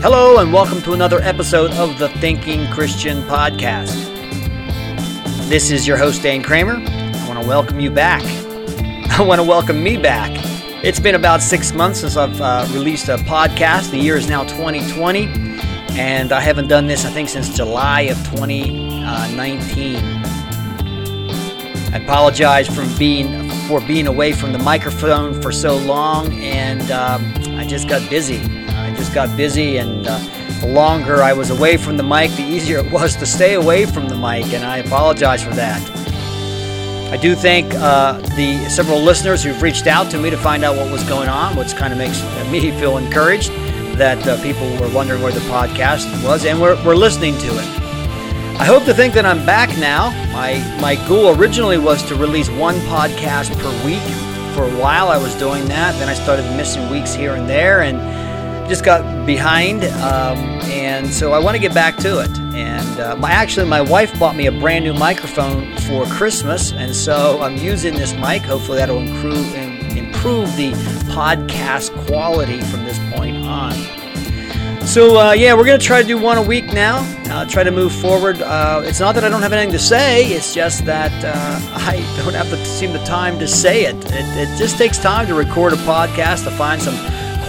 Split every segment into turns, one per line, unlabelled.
Hello, and welcome to another episode of the Thinking Christian Podcast. This is your host, Dan Kramer. I want to welcome you back. I want to welcome me back. It's been about six months since I've uh, released a podcast. The year is now 2020, and I haven't done this, I think, since July of 2019. I apologize for being for being away from the microphone for so long, and um, I just got busy just got busy, and uh, the longer I was away from the mic, the easier it was to stay away from the mic, and I apologize for that. I do thank uh, the several listeners who've reached out to me to find out what was going on, which kind of makes me feel encouraged that uh, people were wondering where the podcast was, and we're, we're listening to it. I hope to think that I'm back now. My, my goal originally was to release one podcast per week. For a while, I was doing that. Then I started missing weeks here and there, and just got behind, um, and so I want to get back to it. And uh, my, actually, my wife bought me a brand new microphone for Christmas, and so I'm using this mic. Hopefully, that'll improve improve the podcast quality from this point on. So uh, yeah, we're gonna try to do one a week now. Uh, try to move forward. Uh, it's not that I don't have anything to say. It's just that uh, I don't have the seem the time to say it. it. It just takes time to record a podcast to find some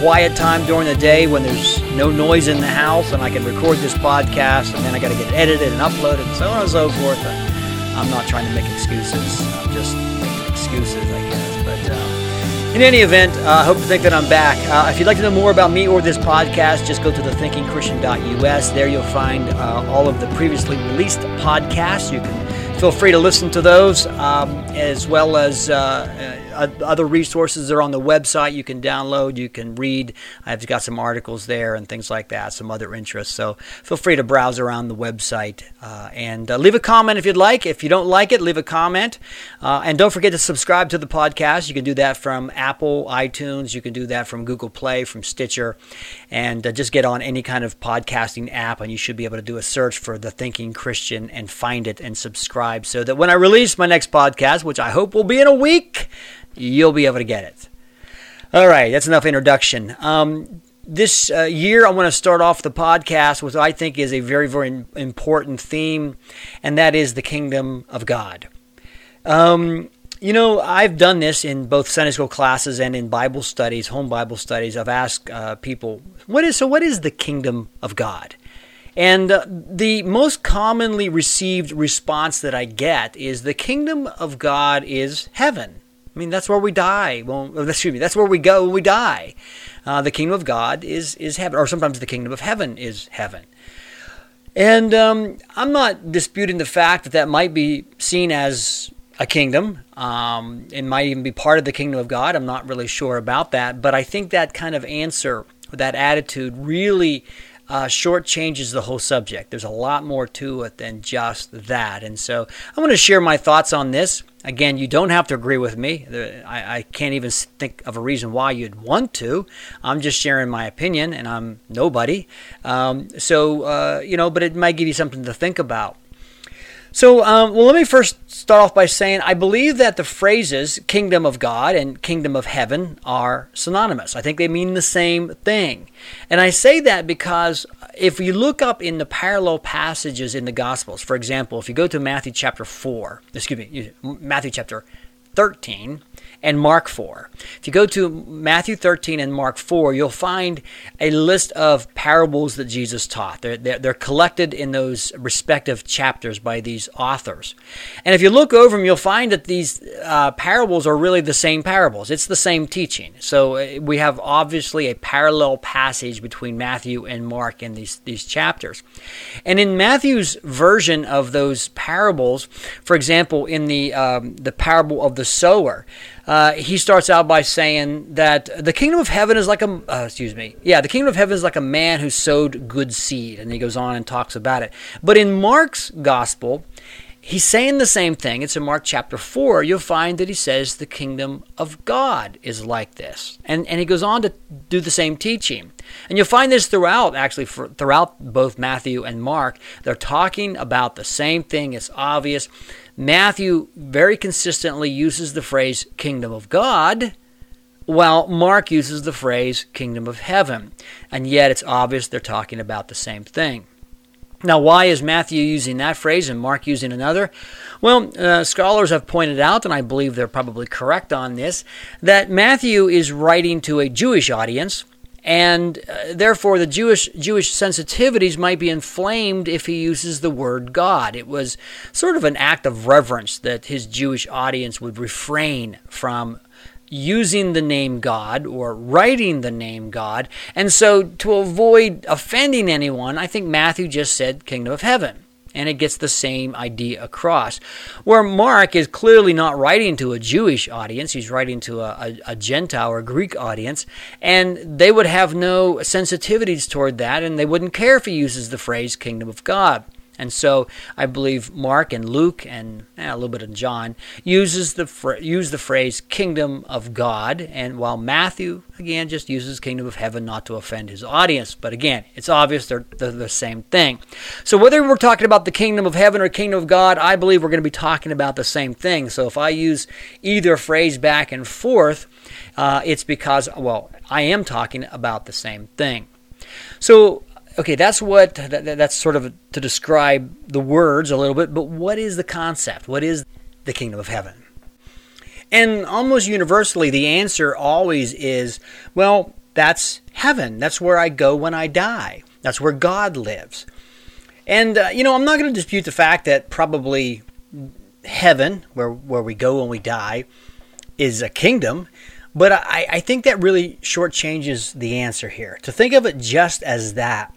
quiet time during the day when there's no noise in the house and I can record this podcast and then I got to get edited and uploaded and so on and so forth. I'm not trying to make excuses. I'm just making excuses, I guess. But uh, in any event, uh, I hope to think that I'm back. Uh, if you'd like to know more about me or this podcast, just go to thethinkingchristian.us. There you'll find uh, all of the previously released podcasts. You can feel free to listen to those um, as well as uh, other resources are on the website you can download, you can read. I've got some articles there and things like that, some other interests. So feel free to browse around the website uh, and uh, leave a comment if you'd like. If you don't like it, leave a comment. Uh, and don't forget to subscribe to the podcast. You can do that from Apple, iTunes, you can do that from Google Play, from Stitcher, and uh, just get on any kind of podcasting app, and you should be able to do a search for The Thinking Christian and find it and subscribe so that when I release my next podcast, which I hope will be in a week, you'll be able to get it. All right, that's enough introduction. Um, this uh, year, I want to start off the podcast with what I think is a very, very important theme, and that is the kingdom of God. Um, you know, I've done this in both Sunday school classes and in Bible studies, home Bible studies. I've asked uh, people, "What is so? What is the kingdom of God?" And uh, the most commonly received response that I get is the kingdom of God is heaven. I mean, that's where we die. Well, excuse me, that's where we go when we die. Uh, the kingdom of God is is heaven, or sometimes the kingdom of heaven is heaven. And um, I'm not disputing the fact that that might be seen as a kingdom. Um, it might even be part of the kingdom of God. I'm not really sure about that, but I think that kind of answer, that attitude, really uh, shortchanges the whole subject. There's a lot more to it than just that. And so I want to share my thoughts on this. Again, you don't have to agree with me. I, I, can't even think of a reason why you'd want to. I'm just sharing my opinion, and I'm nobody. Um, so, uh, you know, but it might give you something to think about. So, um, well, let me first start off by saying I believe that the phrases kingdom of God and kingdom of heaven are synonymous. I think they mean the same thing. And I say that because if you look up in the parallel passages in the Gospels, for example, if you go to Matthew chapter 4, excuse me, Matthew chapter 13, and Mark 4. If you go to Matthew 13 and Mark 4, you'll find a list of parables that Jesus taught. They're, they're, they're, collected in those respective chapters by these authors. And if you look over them, you'll find that these uh, parables are really the same parables. It's the same teaching. So uh, we have obviously a parallel passage between Matthew and Mark in these, these chapters. And in Matthew's version of those parables, for example, in the, um, the parable of the sower, uh, he starts out by saying that the kingdom of heaven is like a uh, excuse me yeah the kingdom of heaven is like a man who sowed good seed and he goes on and talks about it. But in mark's gospel he's saying the same thing. It's in mark chapter 4 you'll find that he says the kingdom of god is like this. And and he goes on to do the same teaching. And you'll find this throughout actually for, throughout both matthew and mark. They're talking about the same thing. It's obvious Matthew very consistently uses the phrase kingdom of God while Mark uses the phrase kingdom of heaven. And yet it's obvious they're talking about the same thing. Now, why is Matthew using that phrase and Mark using another? Well, uh, scholars have pointed out, and I believe they're probably correct on this, that Matthew is writing to a Jewish audience, and uh, therefore the Jewish Jewish sensitivities might be inflamed if he uses the word God. It was sort of an act of reverence that his Jewish audience would refrain from using the name God or writing the name God. And so, to avoid offending anyone, I think Matthew just said kingdom of heaven. And it gets the same idea across. Where Mark is clearly not writing to a Jewish audience, he's writing to a, a, a Gentile or Greek audience, and they would have no sensitivities toward that, and they wouldn't care if he uses the phrase kingdom of God. And so I believe Mark and Luke and eh, a little bit of John uses the use the phrase kingdom of God, and while Matthew again just uses kingdom of heaven not to offend his audience. But again, it's obvious they're, they're the same thing. So whether we're talking about the kingdom of heaven or kingdom of God, I believe we're going to be talking about the same thing. So if I use either phrase back and forth, uh, it's because well I am talking about the same thing. So okay, that's what that, that's sort of to describe the words a little bit, but what is the concept? What is the kingdom of heaven? And almost universally, the answer always is, well, that's heaven. That's where I go when I die. That's where God lives. And uh, you know, I'm not going to dispute the fact that probably heaven, where where we go when we die, is a kingdom. But I, I think that really shortchanges the answer here. To think of it just as that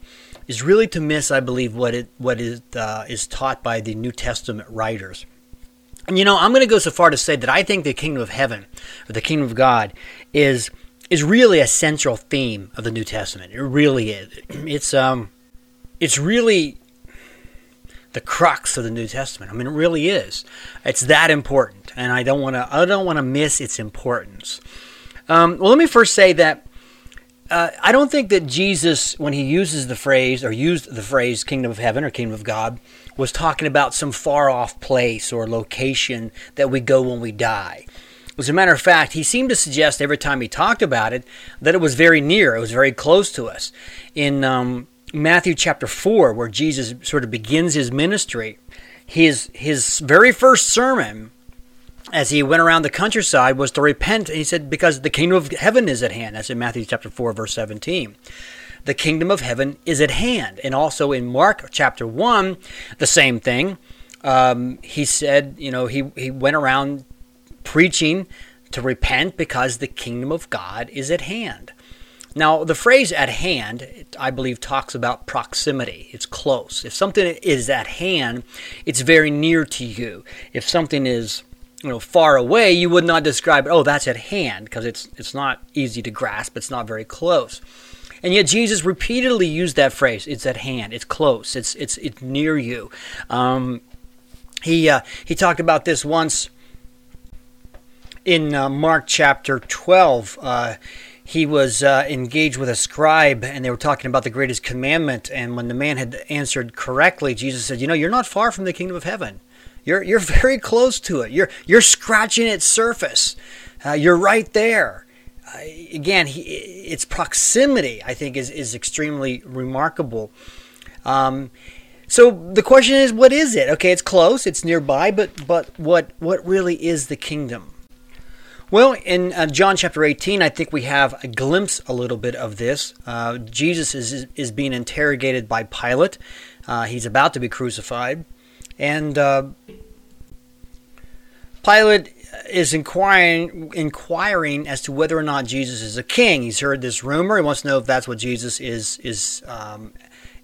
is really to miss, I believe, what it what is uh, is taught by the New Testament writers. And you know, I'm going to go so far to say that I think the kingdom of heaven or the kingdom of God is is really a central theme of the New Testament. It really is. It's um, it's really the crux of the New Testament. I mean, it really is. It's that important, and I don't want to. I don't want to miss its importance. Um, well, let me first say that uh, I don't think that Jesus, when he uses the phrase or used the phrase "kingdom of heaven" or "kingdom of God," was talking about some far off place or location that we go when we die. As a matter of fact, he seemed to suggest every time he talked about it that it was very near, it was very close to us. In um, Matthew chapter 4, where Jesus sort of begins his ministry, his, his very first sermon as he went around the countryside was to repent. He said, because the kingdom of heaven is at hand. That's in Matthew chapter 4, verse 17. The kingdom of heaven is at hand. And also in Mark chapter 1, the same thing. Um, he said, you know, he, he went around preaching to repent because the kingdom of God is at hand. Now, the phrase at hand, I believe, talks about proximity. It's close. If something is at hand, it's very near to you. If something is you know far away, you would not describe. Oh, that's at hand because it's it's not easy to grasp. It's not very close. And yet Jesus repeatedly used that phrase. It's at hand. It's close. It's it's it's near you. Um, he uh, he talked about this once in uh, Mark chapter twelve. Uh, he was uh, engaged with a scribe and they were talking about the greatest commandment. And when the man had answered correctly, Jesus said, You know, you're not far from the kingdom of heaven. You're you're very close to it. You're you're scratching its surface. Uh, you're right there. Uh, again, he, its proximity, I think, is is extremely remarkable. Um, so the question is, what is it? Okay, it's close, it's nearby, but but what what really is the kingdom? Well, in uh, John chapter 18, I think we have a glimpse a little bit of this. Uh, Jesus is, is being interrogated by Pilate. Uh, he's about to be crucified. And uh, Pilate is inquiring inquiring as to whether or not Jesus is a king. He's heard this rumor. He wants to know if that's what Jesus is is um,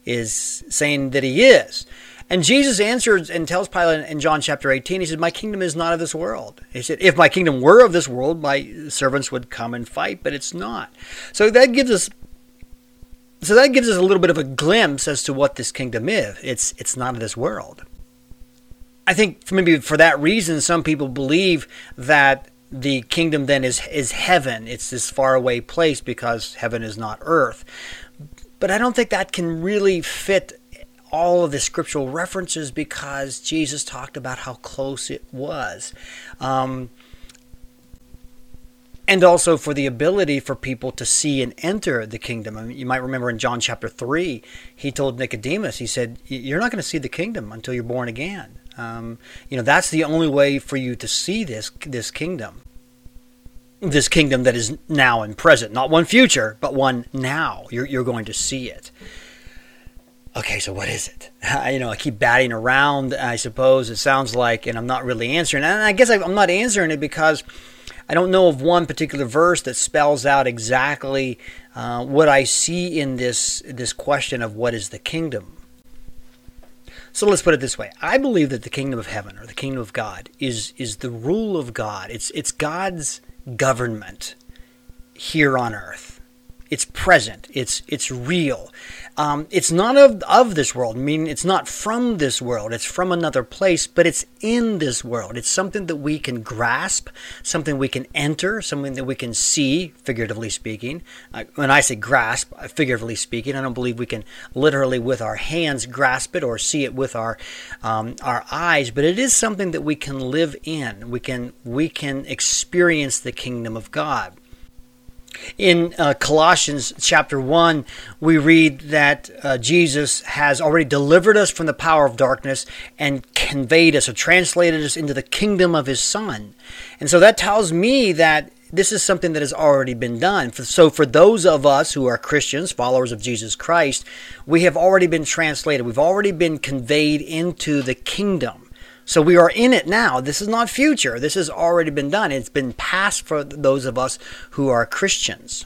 is saying that he is. And Jesus answers and tells Pilate in John chapter 18, he said, My kingdom is not of this world. He said, If my kingdom were of this world, my servants would come and fight, but it's not. So that gives us so that gives us a little bit of a glimpse as to what this kingdom is. It's it's not of this world. I think maybe for that reason, some people believe that the kingdom then is is heaven. It's this faraway place because heaven is not earth. But I don't think that can really fit all of the scriptural references because Jesus talked about how close it was. Um, and also for the ability for people to see and enter the kingdom. I mean, you might remember in John chapter 3, he told Nicodemus, he said, You're not going to see the kingdom until you're born again. Um, you know, that's the only way for you to see this, this kingdom. This kingdom that is now and present, not one future, but one now. You're, you're going to see it. Okay, so what is it? you know, I keep batting around, I suppose it sounds like, and I'm not really answering. And I guess I'm not answering it because I don't know of one particular verse that spells out exactly uh, what I see in this this question of what is the kingdom. So let's put it this way: I believe that the kingdom of heaven or the kingdom of God is is the rule of God. It's it's God's government here on earth. It's present. It's it's real. Um, it's not of, of this world, I mean, it's not from this world, it's from another place, but it's in this world. It's something that we can grasp, something we can enter, something that we can see, figuratively speaking. Uh, when I say grasp, uh, figuratively speaking, I don't believe we can literally with our hands grasp it or see it with our, um, our eyes, but it is something that we can live in. We can, we can experience the kingdom of God. In uh, Colossians chapter 1, we read that uh, Jesus has already delivered us from the power of darkness and conveyed us or translated us into the kingdom of his Son. And so that tells me that this is something that has already been done. So, for those of us who are Christians, followers of Jesus Christ, we have already been translated. We've already been conveyed into the kingdom. So we are in it now. This is not future. This has already been done. It's been past for those of us who are Christians.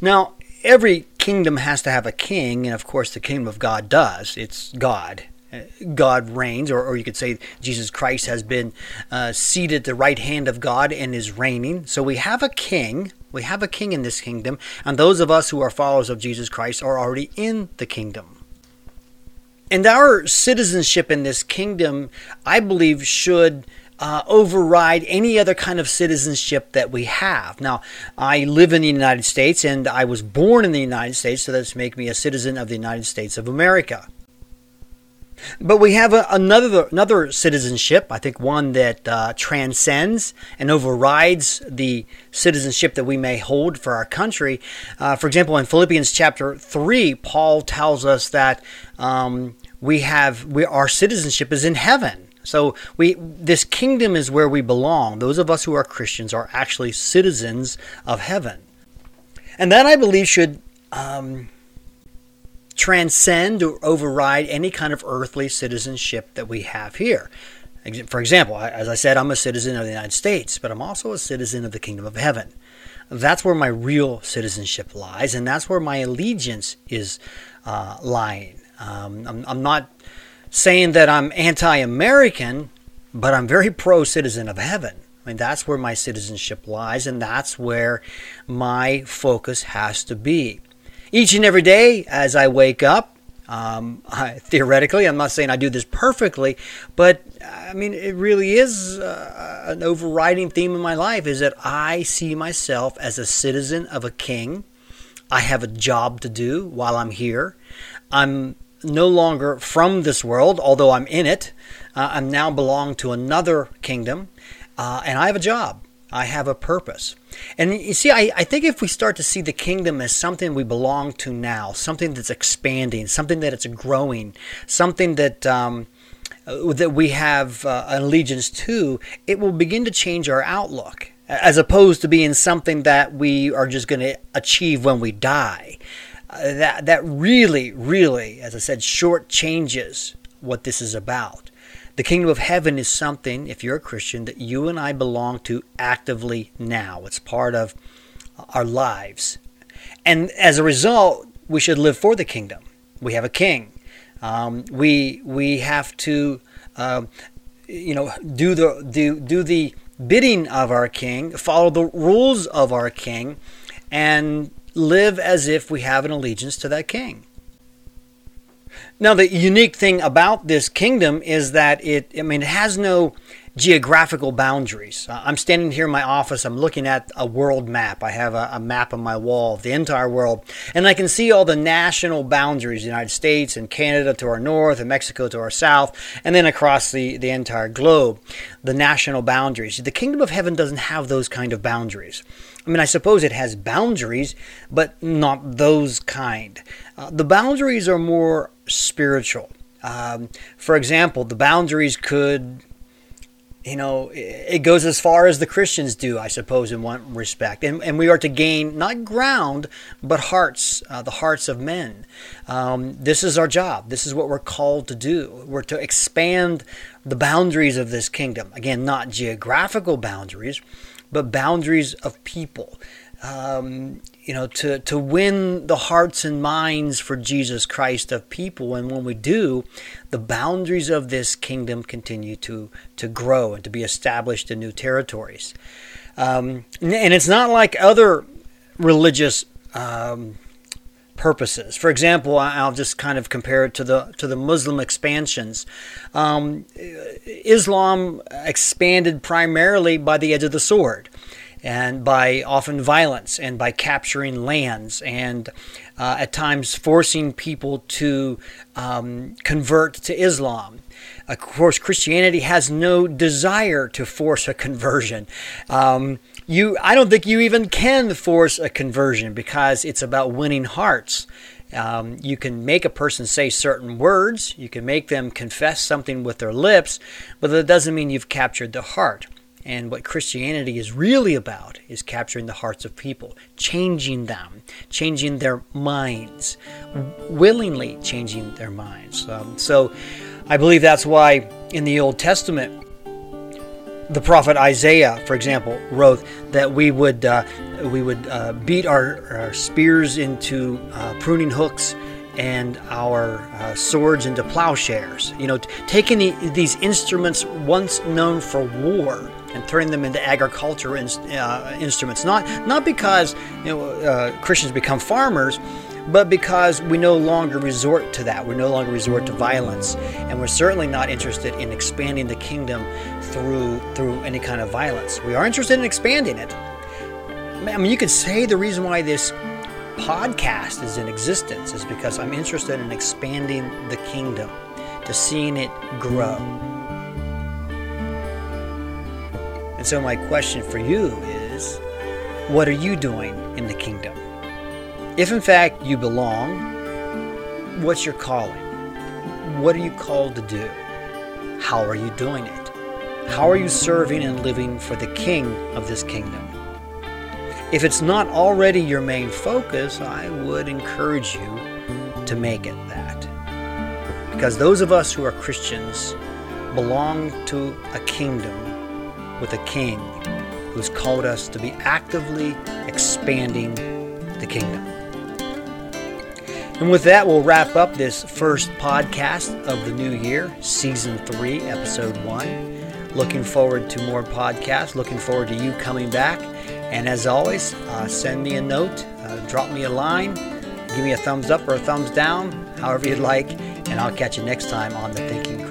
Now, every kingdom has to have a king, and of course, the kingdom of God does. It's God. God reigns, or, or you could say Jesus Christ has been uh, seated at the right hand of God and is reigning. So we have a king. We have a king in this kingdom, and those of us who are followers of Jesus Christ are already in the kingdom. And our citizenship in this kingdom, I believe, should uh, override any other kind of citizenship that we have. Now, I live in the United States and I was born in the United States, so that's make me a citizen of the United States of America. But we have a, another another citizenship, I think one that uh, transcends and overrides the citizenship that we may hold for our country. Uh, for example, in Philippians chapter three, Paul tells us that um, we have we our citizenship is in heaven. So we this kingdom is where we belong. Those of us who are Christians are actually citizens of heaven, and that I believe should. Um, transcend or override any kind of earthly citizenship that we have here. For example, as I said, I'm a citizen of the United States, but I'm also a citizen of the kingdom of heaven. That's where my real citizenship lies, and that's where my allegiance is uh, lying. Um, I'm, I'm not saying that I'm anti American, but I'm very pro citizen of heaven. I mean, that's where my citizenship lies, and that's where my focus has to be. Each and every day as I wake up, um, I, theoretically, I'm not saying I do this perfectly, but I mean, it really is uh, an overriding theme in my life is that I see myself as a citizen of a king. I have a job to do while I'm here. I'm no longer from this world, although I'm in it. Uh, I'm now belong to another kingdom, uh, and I have a job. I have a purpose. And you see, I, I think if we start to see the kingdom as something we belong to now, something that's expanding, something that it's growing, something that um, uh, that we have uh, an allegiance to, it will begin to change our outlook, as opposed to being something that we are just going to achieve when we die. Uh, that that really, really, as I said, short changes what this is about. The kingdom of heaven is something, if you're a Christian, that you and I belong to actively now. It's part of our lives. And as a result, we should live for the kingdom. We have a king. Um, we we have to, uh, you know, do the do do the bidding of our king, follow the rules of our king, and live as if we have an allegiance to that king. Now, the unique thing about this kingdom is that it, I mean, it has no geographical boundaries. I'm standing here in my office, I'm looking at a world map. I have a, a, map on my wall of the entire world, and I can see all the national boundaries the United States and Canada to our north, and Mexico to our south, and then across the, the entire globe, the national boundaries. The kingdom of heaven doesn't have those kind of boundaries. I mean, I suppose it has boundaries, but not those kind. Uh, the boundaries are more spiritual. Um, for example, the boundaries could you know, it goes as far as the Christians do, I suppose, in one respect. And, and we are to gain not ground, but hearts, uh, the hearts of men. Um, this is our job. This is what we're called to do. We're to expand the boundaries of this kingdom. Again, not geographical boundaries, but boundaries of people. Um, you know, to, to win the hearts and minds for Jesus Christ of people. And when we do, the boundaries of this kingdom continue to, to grow and to be established in new territories. Um, and it's not like other religious um, purposes. For example, I'll just kind of compare it to the to the Muslim expansions. Um, Islam expanded primarily by the edge of the sword and by often violence and by capturing lands and uh, at times forcing people to um, convert to Islam. Of course, Christianity has no desire to force a conversion. Um, you, I don't think you even can force a conversion because it's about winning hearts. Um, you can make a person say certain words, you can make them confess something with their lips, but that doesn't mean you've captured the heart. And what Christianity is really about is capturing the hearts of people, changing them, changing their minds, willingly changing their minds. Um, so I believe that's why in the Old Testament, the prophet Isaiah, for example, wrote that we would uh, we would uh, beat our, our, spears into uh, pruning hooks and our uh, swords into plowshares. You know, taking the, these instruments once known for war and turning them into agriculture in, uh, instruments. Not not because you know uh, Christians become farmers, but because we no longer resort to that. We no longer resort to violence, and we're certainly not interested in expanding the kingdom through through any kind of violence. We are interested in expanding it. I mean, you could say the reason why this podcast is in existence is because I'm interested in expanding the kingdom, to seeing it grow. And so, my question for you is what are you doing in the kingdom? If in fact you belong, what's your calling? What are you called to do? How are you doing it? How are you serving and living for the king of this kingdom? If it's not already your main focus, I would encourage you to make it that. Because those of us who are Christians belong to a kingdom with a king who's called us to be actively expanding the kingdom. And with that, we'll wrap up this first podcast of the new year, season three, episode one. Looking forward to more podcasts, looking forward to you coming back. And as always, uh, send me a note, uh, drop me a line, give me a thumbs up or a thumbs down, however you'd like, and I'll catch you next time on the Thinking